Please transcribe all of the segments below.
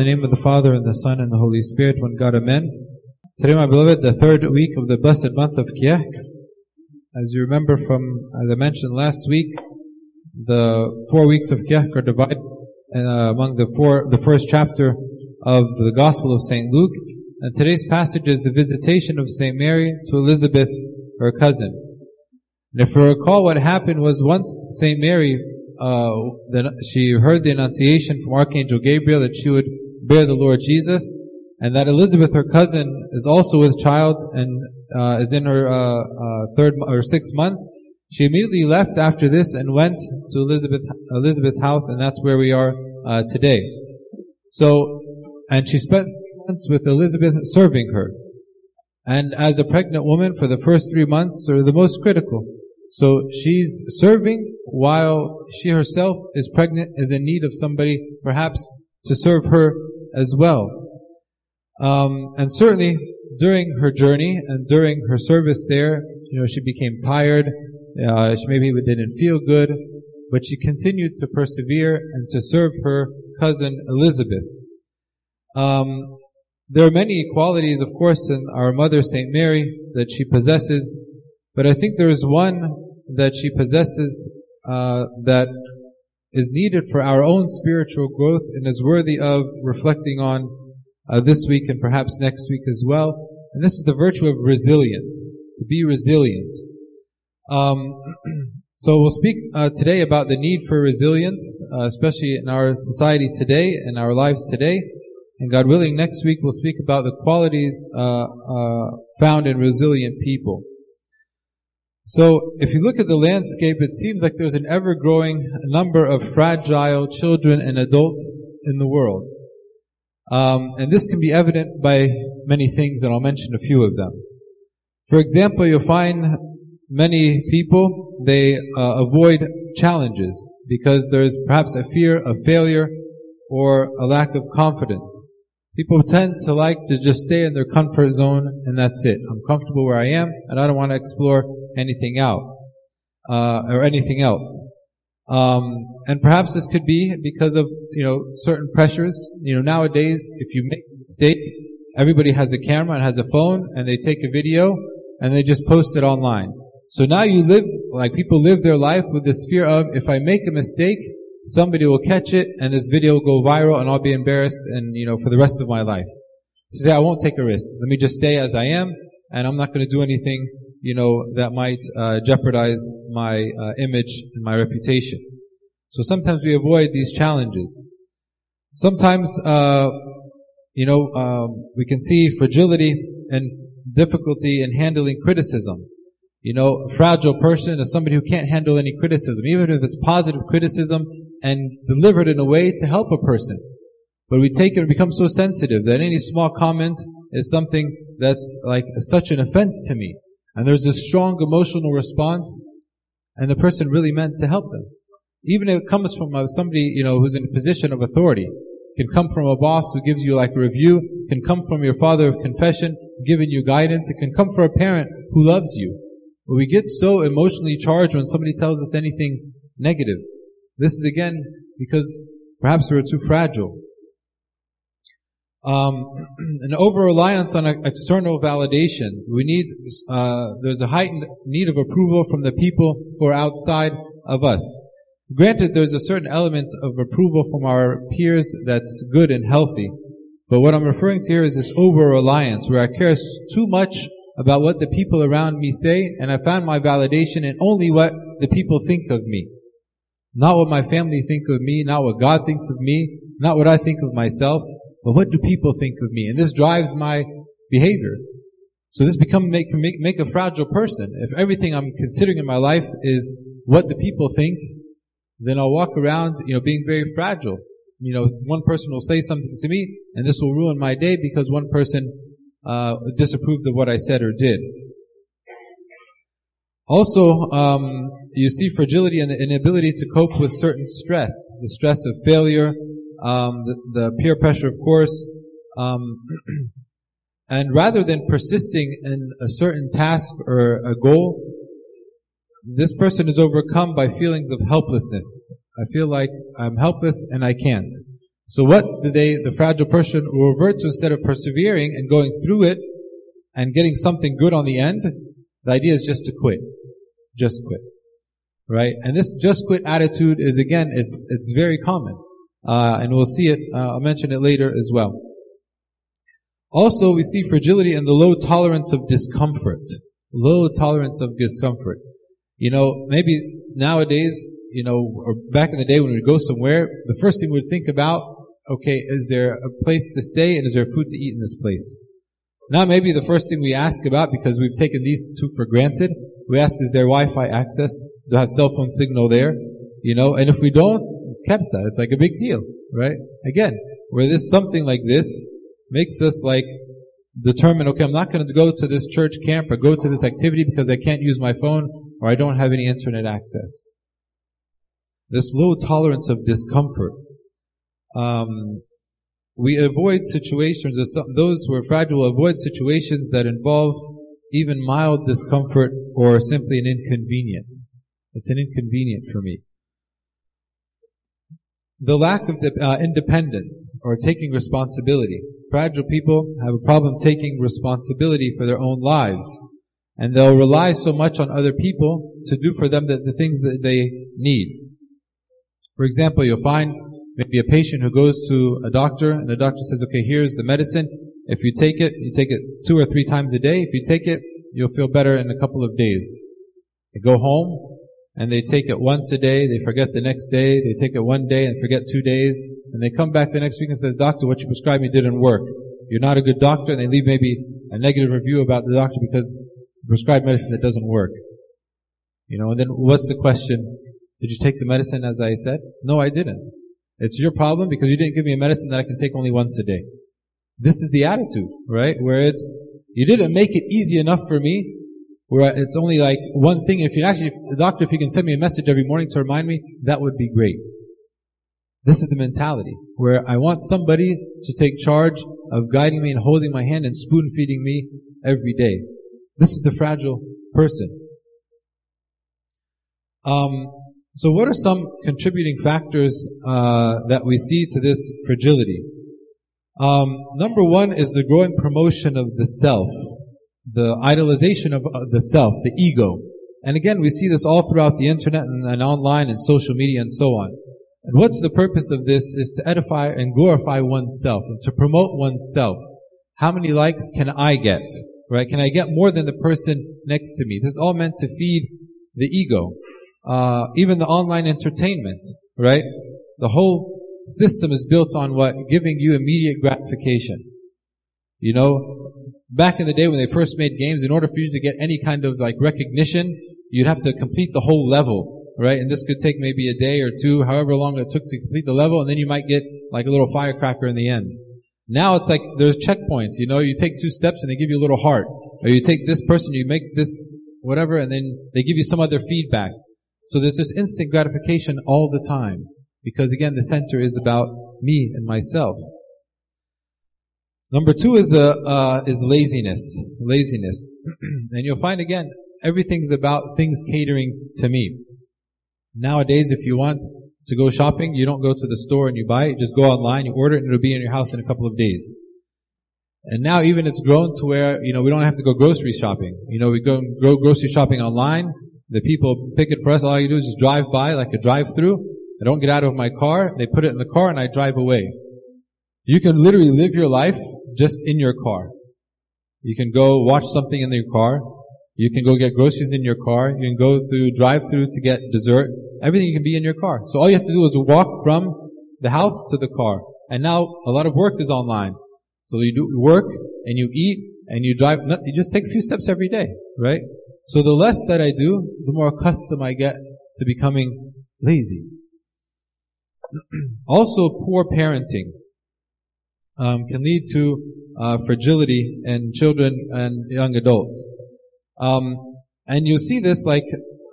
In the name of the Father, and the Son, and the Holy Spirit, one God, Amen. Today, my beloved, the third week of the blessed month of Kiahk. As you remember from, as I mentioned last week, the four weeks of Kiahk are divided uh, among the four, the first chapter of the Gospel of St. Luke. And today's passage is the visitation of St. Mary to Elizabeth, her cousin. And if you recall, what happened was once St. Mary, uh, she heard the annunciation from Archangel Gabriel that she would bear the Lord Jesus, and that Elizabeth, her cousin, is also with child and uh, is in her uh, uh, third or sixth month. She immediately left after this and went to Elizabeth Elizabeth's house, and that's where we are uh, today. So, and she spent months with Elizabeth serving her. And as a pregnant woman for the first three months are the most critical. So she's serving while she herself is pregnant, is in need of somebody perhaps to serve her as well. Um, and certainly during her journey and during her service there, you know, she became tired. Uh, she maybe didn't feel good, but she continued to persevere and to serve her cousin Elizabeth. Um, there are many qualities, of course, in our mother Saint Mary that she possesses, but I think there is one that she possesses uh, that is needed for our own spiritual growth and is worthy of reflecting on uh, this week and perhaps next week as well. And this is the virtue of resilience, to be resilient. Um, so we'll speak uh, today about the need for resilience, uh, especially in our society today and our lives today. And God willing, next week we'll speak about the qualities uh, uh, found in resilient people. So, if you look at the landscape, it seems like there's an ever-growing number of fragile children and adults in the world. Um, and this can be evident by many things, and I'll mention a few of them. For example, you'll find many people, they uh, avoid challenges because there's perhaps a fear of failure or a lack of confidence. People tend to like to just stay in their comfort zone and that's it. I'm comfortable where I am and I don't want to explore anything out, uh, or anything else. Um, and perhaps this could be because of, you know, certain pressures. You know, nowadays, if you make a mistake, everybody has a camera and has a phone and they take a video and they just post it online. So now you live, like people live their life with this fear of, if I make a mistake, somebody will catch it and this video will go viral and I'll be embarrassed and, you know, for the rest of my life. So say, I won't take a risk. Let me just stay as I am and I'm not going to do anything, you know, that might uh, jeopardize my uh, image and my reputation. So sometimes we avoid these challenges. Sometimes, uh, you know, um, we can see fragility and difficulty in handling criticism. You know, fragile person is somebody who can't handle any criticism, even if it's positive criticism and delivered in a way to help a person. But we take it and become so sensitive that any small comment is something that's like such an offense to me. And there's a strong emotional response and the person really meant to help them. Even if it comes from uh, somebody, you know, who's in a position of authority. Can come from a boss who gives you like a review. Can come from your father of confession giving you guidance. It can come from a parent who loves you. But we get so emotionally charged when somebody tells us anything negative. This is again because perhaps we're too fragile. Um, an over reliance on external validation. We need, uh, there's a heightened need of approval from the people who are outside of us. Granted, there's a certain element of approval from our peers that's good and healthy. But what I'm referring to here is this over reliance where I care too much about what the people around me say, and I found my validation in only what the people think of me. Not what my family think of me, not what God thinks of me, not what I think of myself, but what do people think of me? And this drives my behavior. So this become make, make, make a fragile person. If everything I'm considering in my life is what the people think, then I'll walk around, you know, being very fragile. You know, one person will say something to me, and this will ruin my day because one person uh, disapproved of what I said or did. Also, um, you see fragility and the inability to cope with certain stress, the stress of failure, um, the, the, peer pressure, of course, um, and rather than persisting in a certain task or a goal, this person is overcome by feelings of helplessness. I feel like I'm helpless and I can't. So what do they, the fragile person will revert to instead of persevering and going through it and getting something good on the end? The idea is just to quit. Just quit. Right? And this just quit attitude is again, it's, it's very common. Uh, and we'll see it, uh, I'll mention it later as well. Also, we see fragility in the low tolerance of discomfort. Low tolerance of discomfort. You know, maybe nowadays, you know, or back in the day when we go somewhere, the first thing we'd think about, okay, is there a place to stay and is there food to eat in this place? Now maybe the first thing we ask about, because we've taken these two for granted, we ask, is there Wi-Fi access? Do I have cell phone signal there? You know, and if we don't, it's kebsa. It's like a big deal, right? Again, where this something like this makes us like determine, okay, I'm not going to go to this church camp or go to this activity because I can't use my phone or I don't have any internet access. This low tolerance of discomfort. Um, we avoid situations, or those who are fragile avoid situations that involve even mild discomfort or simply an inconvenience. It's an inconvenient for me. The lack of uh, independence or taking responsibility. Fragile people have a problem taking responsibility for their own lives. And they'll rely so much on other people to do for them the, the things that they need. For example, you'll find maybe a patient who goes to a doctor and the doctor says, okay, here's the medicine. If you take it, you take it two or three times a day. If you take it, you'll feel better in a couple of days. They go home, and they take it once a day, they forget the next day, they take it one day and forget two days, and they come back the next week and says, doctor, what you prescribed me didn't work. You're not a good doctor, and they leave maybe a negative review about the doctor because prescribed medicine that doesn't work. You know, and then what's the question? Did you take the medicine as I said? No, I didn't. It's your problem because you didn't give me a medicine that I can take only once a day. This is the attitude, right? Where it's, you didn't make it easy enough for me where it's only like one thing. If you actually, if, doctor, if you can send me a message every morning to remind me, that would be great. This is the mentality where I want somebody to take charge of guiding me and holding my hand and spoon feeding me every day. This is the fragile person. Um, so what are some contributing factors uh, that we see to this fragility? Um, number one is the growing promotion of the self the idolization of uh, the self, the ego. And again, we see this all throughout the internet and, and online and social media and so on. And what's the purpose of this is to edify and glorify oneself and to promote oneself. How many likes can I get? Right? Can I get more than the person next to me? This is all meant to feed the ego. Uh, even the online entertainment, right? The whole system is built on what? Giving you immediate gratification. You know, back in the day when they first made games, in order for you to get any kind of like recognition, you'd have to complete the whole level, right? And this could take maybe a day or two, however long it took to complete the level, and then you might get like a little firecracker in the end. Now it's like there's checkpoints, you know, you take two steps and they give you a little heart. Or you take this person, you make this whatever, and then they give you some other feedback. So there's this instant gratification all the time. Because again, the center is about me and myself. Number two is uh, uh, is laziness. Laziness, and you'll find again everything's about things catering to me. Nowadays, if you want to go shopping, you don't go to the store and you buy it. Just go online, you order it, and it'll be in your house in a couple of days. And now even it's grown to where you know we don't have to go grocery shopping. You know we go go grocery shopping online. The people pick it for us. All you do is just drive by like a drive-through. I don't get out of my car. They put it in the car and I drive away. You can literally live your life just in your car. You can go watch something in your car. You can go get groceries in your car. You can go through drive-through to get dessert. Everything you can be in your car. So all you have to do is walk from the house to the car. And now a lot of work is online. So you do work and you eat and you drive. You just take a few steps every day, right? So the less that I do, the more accustomed I get to becoming lazy. also, poor parenting um, can lead to uh, fragility in children and young adults. Um, and you see this like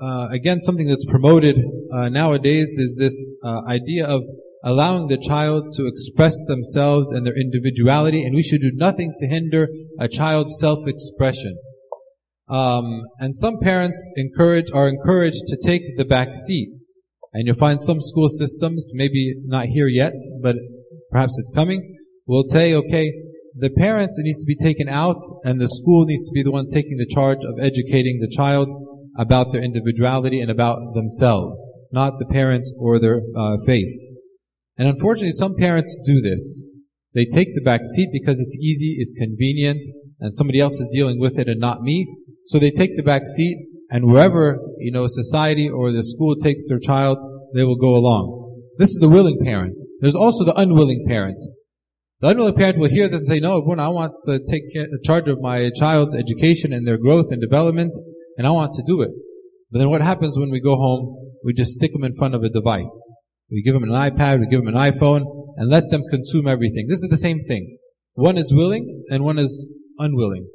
uh, again something that's promoted uh, nowadays is this uh, idea of allowing the child to express themselves and their individuality, and we should do nothing to hinder a child's self-expression. Um, and some parents encourage are encouraged to take the back seat. And you'll find some school systems, maybe not here yet, but perhaps it's coming, will say, okay, the parents needs to be taken out and the school needs to be the one taking the charge of educating the child about their individuality and about themselves, not the parents or their uh, faith. And unfortunately, some parents do this. They take the back seat because it's easy, it's convenient, and somebody else is dealing with it and not me. So they take the back seat, and wherever, you know, society or the school takes their child, they will go along. This is the willing parent. There's also the unwilling parent. The unwilling parent will hear this and say, no, I want to take charge of my child's education and their growth and development, and I want to do it. But then what happens when we go home? We just stick them in front of a device. We give them an iPad, we give them an iPhone, and let them consume everything. This is the same thing. One is willing and one is unwilling.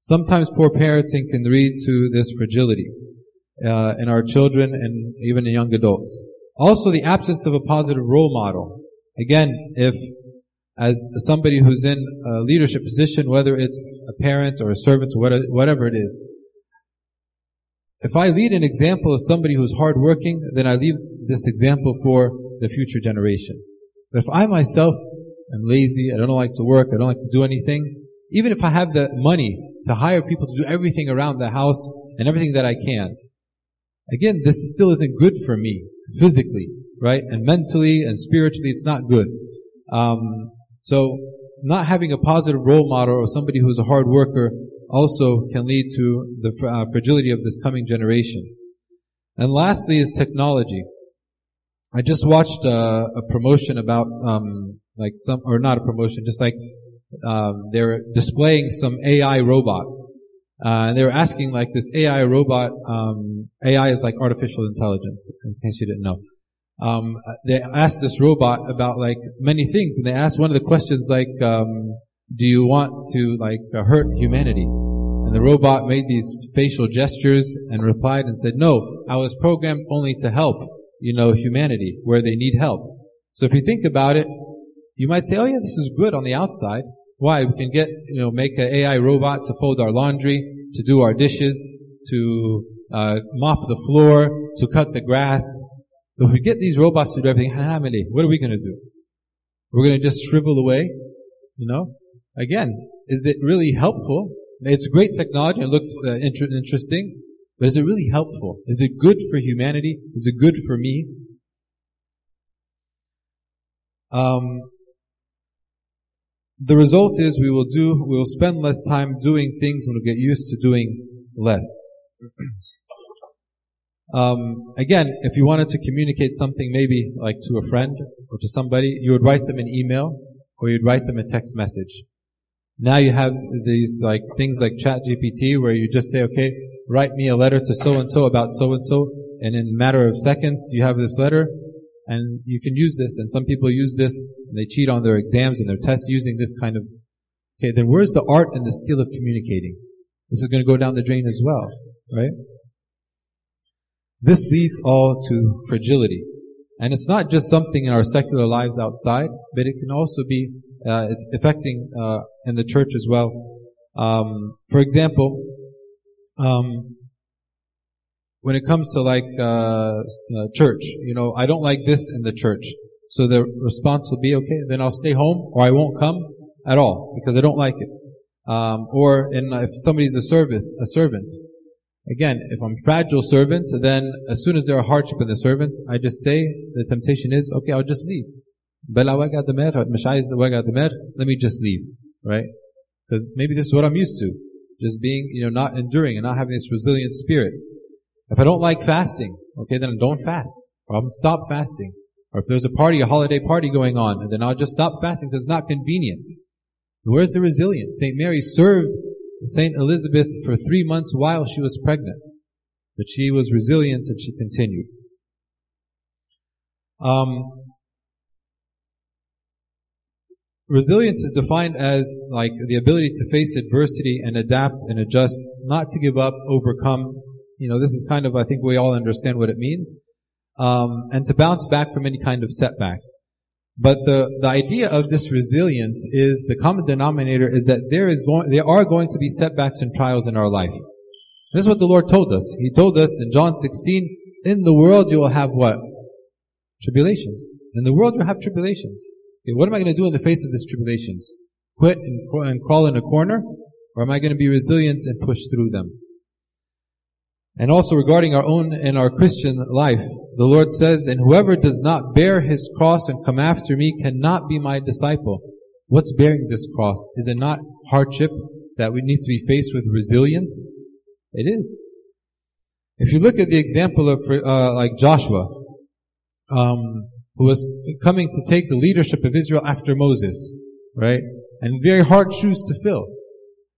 Sometimes poor parenting can lead to this fragility uh, in our children and even in young adults. Also, the absence of a positive role model. Again, if as somebody who's in a leadership position, whether it's a parent or a servant or whatever it is, if I lead an example of somebody who's hardworking, then I leave this example for the future generation. But if I myself am lazy, I don't like to work, I don't like to do anything, even if I have the money to hire people to do everything around the house and everything that I can, again, this still isn't good for me physically, right? And mentally and spiritually, it's not good. Um, so, not having a positive role model or somebody who's a hard worker also can lead to the uh, fragility of this coming generation. And lastly is technology. I just watched a, a promotion about um, like some, or not a promotion, just like um, they're displaying some AI robot. Uh, and they were asking like this AI robot, um, AI is like artificial intelligence, in case you didn't know. Um, they asked this robot about like many things, and they asked one of the questions like, um, do you want to like uh, hurt humanity? And the robot made these facial gestures and replied and said, no, I was programmed only to help, you know, humanity where they need help. So if you think about it, you might say, oh yeah, this is good on the outside. Why? We can get, you know, make an AI robot to fold our laundry, to do our dishes, to uh, mop the floor, to cut the grass. But if we get these robots to do everything, what are we going to do? We're going to just shrivel away, you know? Again, is it really helpful? It's great technology. It looks uh, inter- interesting. But is it really helpful? Is it good for humanity? Is it good for me? Um, the result is we will do, we will spend less time doing things and we'll get used to doing less. Um, again, if you wanted to communicate something maybe like to a friend or to somebody, you would write them an email or you'd write them a text message. Now you have these like things like Chat GPT where you just say, okay, write me a letter to so and so about so and so, and in a matter of seconds you have this letter, and you can use this. And some people use this, and they cheat on their exams and their tests using this kind of. Okay, then where's the art and the skill of communicating? This is going to go down the drain as well, right? This leads all to fragility. And it's not just something in our secular lives outside, but it can also be uh, it's affecting uh, in the church as well. Um, for example, um, when it comes to like uh, uh, church, you know, I don't like this in the church, so the response will be, okay, then I'll stay home, or I won't come at all because I don't like it. Um, or in, if somebody's a servant, a servant, Again, if I'm fragile servant, then as soon as there are hardship in the servant, I just say the temptation is, okay, I'll just leave. Let me just leave, right? Because maybe this is what I'm used to. Just being, you know, not enduring and not having this resilient spirit. If I don't like fasting, okay, then don't fast. Or I'll stop fasting. Or if there's a party, a holiday party going on, then I'll just stop fasting because it's not convenient. Where's the resilience? St. Mary served St. Elizabeth for three months while she was pregnant but she was resilient and she continued um, Resilience is defined as like the ability to face adversity and adapt and adjust, not to give up, overcome. You know, this is kind of, I think we all understand what it means. Um, and to bounce back from any kind of setback. But the, the idea of this resilience is the common denominator is that there is going, there are going to be setbacks and trials in our life. This is what the Lord told us. He told us in John 16, in the world you will have what? Tribulations. In the world, you have tribulations. Okay, what am I going to do in the face of these tribulations? Quit and, and crawl in a corner? Or am I going to be resilient and push through them? And also regarding our own and our Christian life, the Lord says, and whoever does not bear his cross and come after me cannot be my disciple. What's bearing this cross? Is it not hardship that we needs to be faced with resilience? It is. If you look at the example of uh, like Joshua, um, who was coming to take the leadership of Israel after Moses, right? And very hard shoes to fill.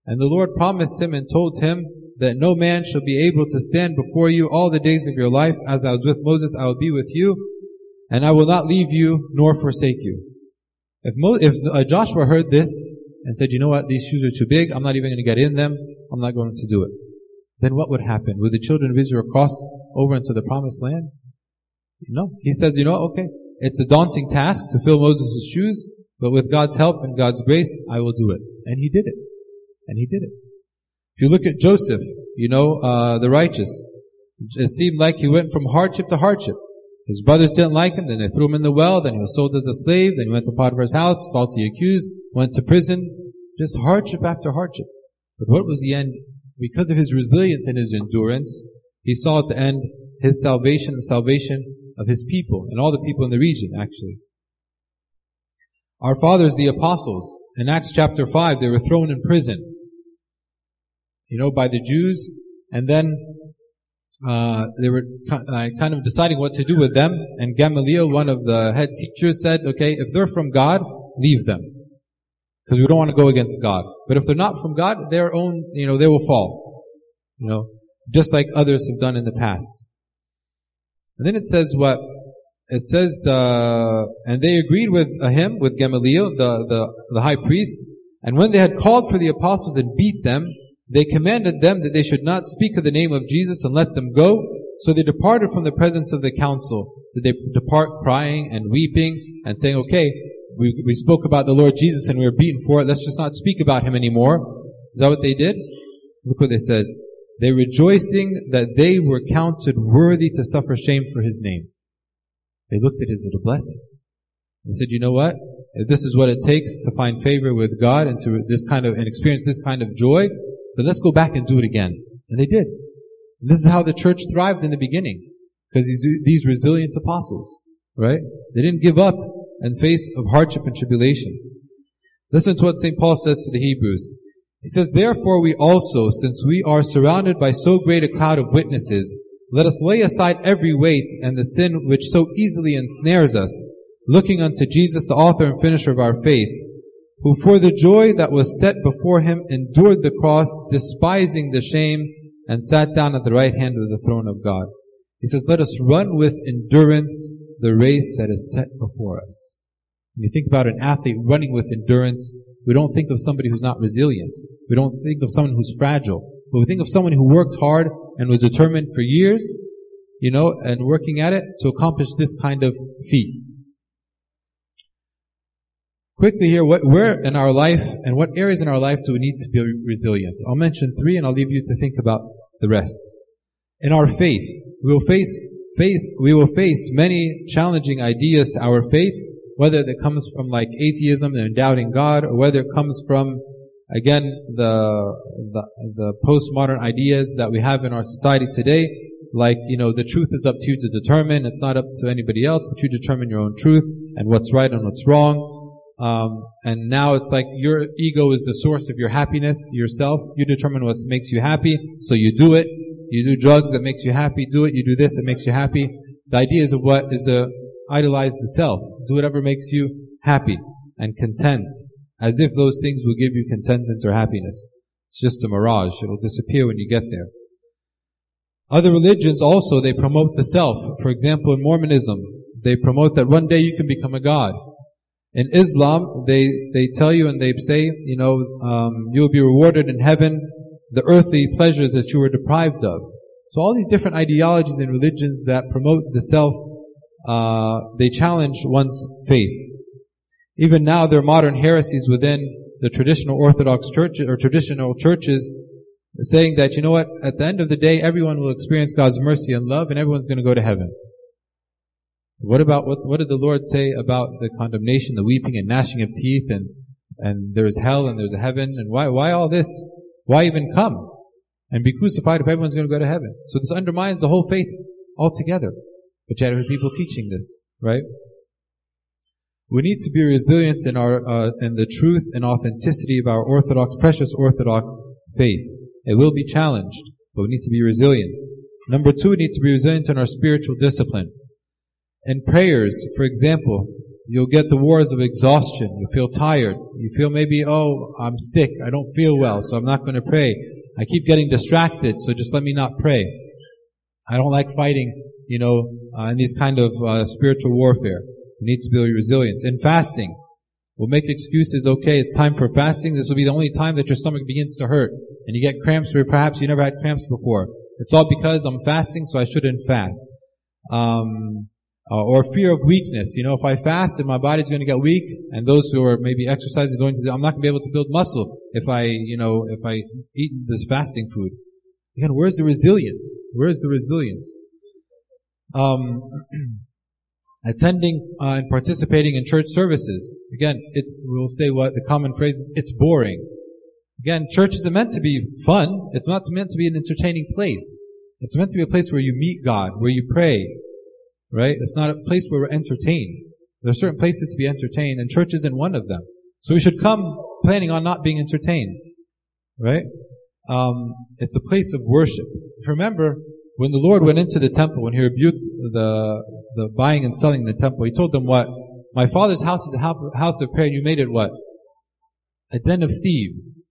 And the Lord promised him and told him that no man shall be able to stand before you all the days of your life. As I was with Moses, I will be with you, and I will not leave you nor forsake you. If, Mo- if uh, Joshua heard this and said, you know what, these shoes are too big, I'm not even going to get in them, I'm not going to do it. Then what would happen? Would the children of Israel cross over into the promised land? No. He says, you know what, okay, it's a daunting task to fill Moses' shoes, but with God's help and God's grace, I will do it. And he did it. And he did it. If you look at Joseph, you know, uh, the righteous, it seemed like he went from hardship to hardship. His brothers didn't like him, then they threw him in the well, then he was sold as a slave, then he went to Potiphar's house, falsely accused, went to prison, just hardship after hardship. But what was the end? Because of his resilience and his endurance, he saw at the end his salvation, the salvation of his people, and all the people in the region, actually. Our fathers, the apostles, in Acts chapter 5, they were thrown in prison you know, by the Jews, and then uh, they were uh, kind of deciding what to do with them. And Gamaliel, one of the head teachers, said, "Okay, if they're from God, leave them, because we don't want to go against God. But if they're not from God, their own, you know, they will fall. You know, just like others have done in the past." And then it says what it says, uh, and they agreed with him, with Gamaliel, the, the the high priest. And when they had called for the apostles and beat them, they commanded them that they should not speak of the name of Jesus and let them go. So they departed from the presence of the council. Did they depart crying and weeping and saying, okay, we, we spoke about the Lord Jesus and we were beaten for it. Let's just not speak about him anymore. Is that what they did? Look what it says. They rejoicing that they were counted worthy to suffer shame for his name. They looked at it as a blessing. They said, you know what? If this is what it takes to find favor with God and to this kind of, and experience this kind of joy, but let's go back and do it again. And they did. And this is how the church thrived in the beginning. Because these, these resilient apostles, right? They didn't give up in face of hardship and tribulation. Listen to what St. Paul says to the Hebrews. He says, Therefore we also, since we are surrounded by so great a cloud of witnesses, let us lay aside every weight and the sin which so easily ensnares us, looking unto Jesus, the author and finisher of our faith, who for the joy that was set before him endured the cross, despising the shame, and sat down at the right hand of the throne of God. He says, let us run with endurance the race that is set before us. When you think about an athlete running with endurance, we don't think of somebody who's not resilient. We don't think of someone who's fragile. But we think of someone who worked hard and was determined for years, you know, and working at it to accomplish this kind of feat quickly here, what, where in our life and what areas in our life do we need to be resilient? I'll mention three and I'll leave you to think about the rest. In our faith, we will face faith, we will face many challenging ideas to our faith, whether it comes from like atheism and doubting God, or whether it comes from, again, the, the, the postmodern ideas that we have in our society today, like, you know, the truth is up to you to determine, it's not up to anybody else, but you determine your own truth and what's right and what's wrong. Um, and now it's like your ego is the source of your happiness yourself. You determine what makes you happy, so you do it. You do drugs that makes you happy, do it. You do this that makes you happy. The idea is of what is to idolize the self. Do whatever makes you happy and content, as if those things will give you contentment or happiness. It's just a mirage. It'll disappear when you get there. Other religions also, they promote the self. For example, in Mormonism, they promote that one day you can become a god. In Islam, they, they tell you and they say, you know, um, you'll be rewarded in heaven the earthly pleasure that you were deprived of. So all these different ideologies and religions that promote the self, uh, they challenge one's faith. Even now, there are modern heresies within the traditional Orthodox churches or traditional churches saying that, you know what, at the end of the day, everyone will experience God's mercy and love and everyone's going to go to heaven. What about what, what did the Lord say about the condemnation, the weeping and gnashing of teeth and, and there's hell and there's a heaven and why, why all this? Why even come and be crucified if everyone's going to go to heaven? So this undermines the whole faith altogether. But yet I people teaching this, right? We need to be resilient in our, uh, in the truth and authenticity of our orthodox, precious orthodox faith. It will be challenged, but we need to be resilient. Number two, we need to be resilient in our spiritual discipline. In prayers, for example, you'll get the wars of exhaustion. You feel tired. You feel maybe, oh, I'm sick. I don't feel well, so I'm not going to pray. I keep getting distracted, so just let me not pray. I don't like fighting, you know, uh, in these kind of uh, spiritual warfare. You need to be resilient. In fasting, we'll make excuses. Okay, it's time for fasting. This will be the only time that your stomach begins to hurt, and you get cramps where perhaps you never had cramps before. It's all because I'm fasting, so I shouldn't fast. Um, uh, or fear of weakness. You know, if I fast, then my body's going to get weak, and those who are maybe exercising, going to, I'm not going to be able to build muscle if I, you know, if I eat this fasting food. Again, where's the resilience? Where's the resilience? Um, attending uh, and participating in church services. Again, it's we'll say what the common phrase is, it's boring. Again, church isn't meant to be fun. It's not meant to be an entertaining place. It's meant to be a place where you meet God, where you pray, right? It's not a place where we're entertained. There are certain places to be entertained, and church isn't one of them. So we should come planning on not being entertained, right? Um, it's a place of worship. If you remember, when the Lord went into the temple, when he rebuked the, the buying and selling in the temple, he told them what? My father's house is a house of prayer you made it what? A den of thieves.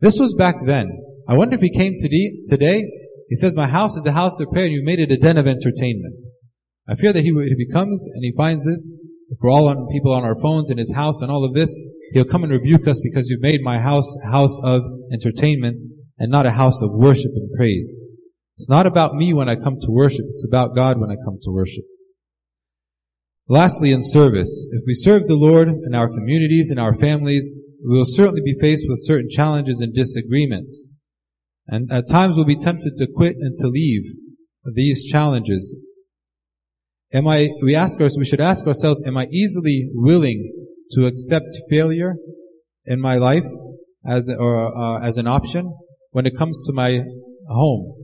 This was back then. I wonder if he came today, he says, my house is a house of prayer you made it a den of entertainment. I fear that he, if he comes and he finds this, if we're all on people on our phones in his house and all of this, he'll come and rebuke us because you've made my house a house of entertainment and not a house of worship and praise. It's not about me when I come to worship. It's about God when I come to worship. Lastly, in service, if we serve the Lord in our communities and our families, we will certainly be faced with certain challenges and disagreements. And at times we'll be tempted to quit and to leave these challenges Am I, we ask ourselves, we should ask ourselves, am I easily willing to accept failure in my life as, or, uh, as an option when it comes to my home?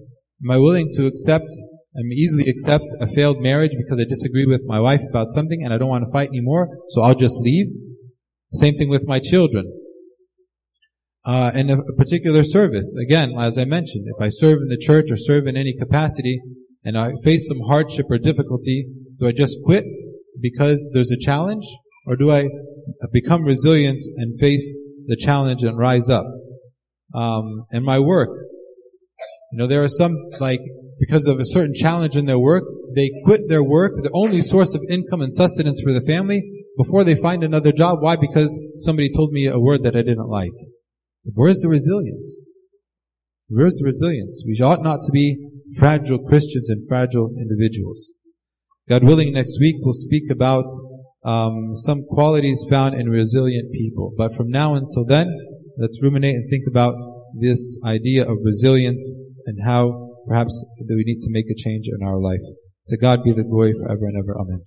Am I willing to accept, I'm easily accept a failed marriage because I disagree with my wife about something and I don't want to fight anymore, so I'll just leave? Same thing with my children. Uh, in a particular service, again, as I mentioned, if I serve in the church or serve in any capacity, and I face some hardship or difficulty, do I just quit because there's a challenge? Or do I become resilient and face the challenge and rise up? Um, and my work. You know, there are some, like, because of a certain challenge in their work, they quit their work, the only source of income and sustenance for the family, before they find another job. Why? Because somebody told me a word that I didn't like. Where's the resilience? Where's the resilience? We ought not to be fragile Christians and fragile individuals. God willing, next week we'll speak about um, some qualities found in resilient people. But from now until then, let's ruminate and think about this idea of resilience and how perhaps we need to make a change in our life. To God be the glory forever and ever. Amen.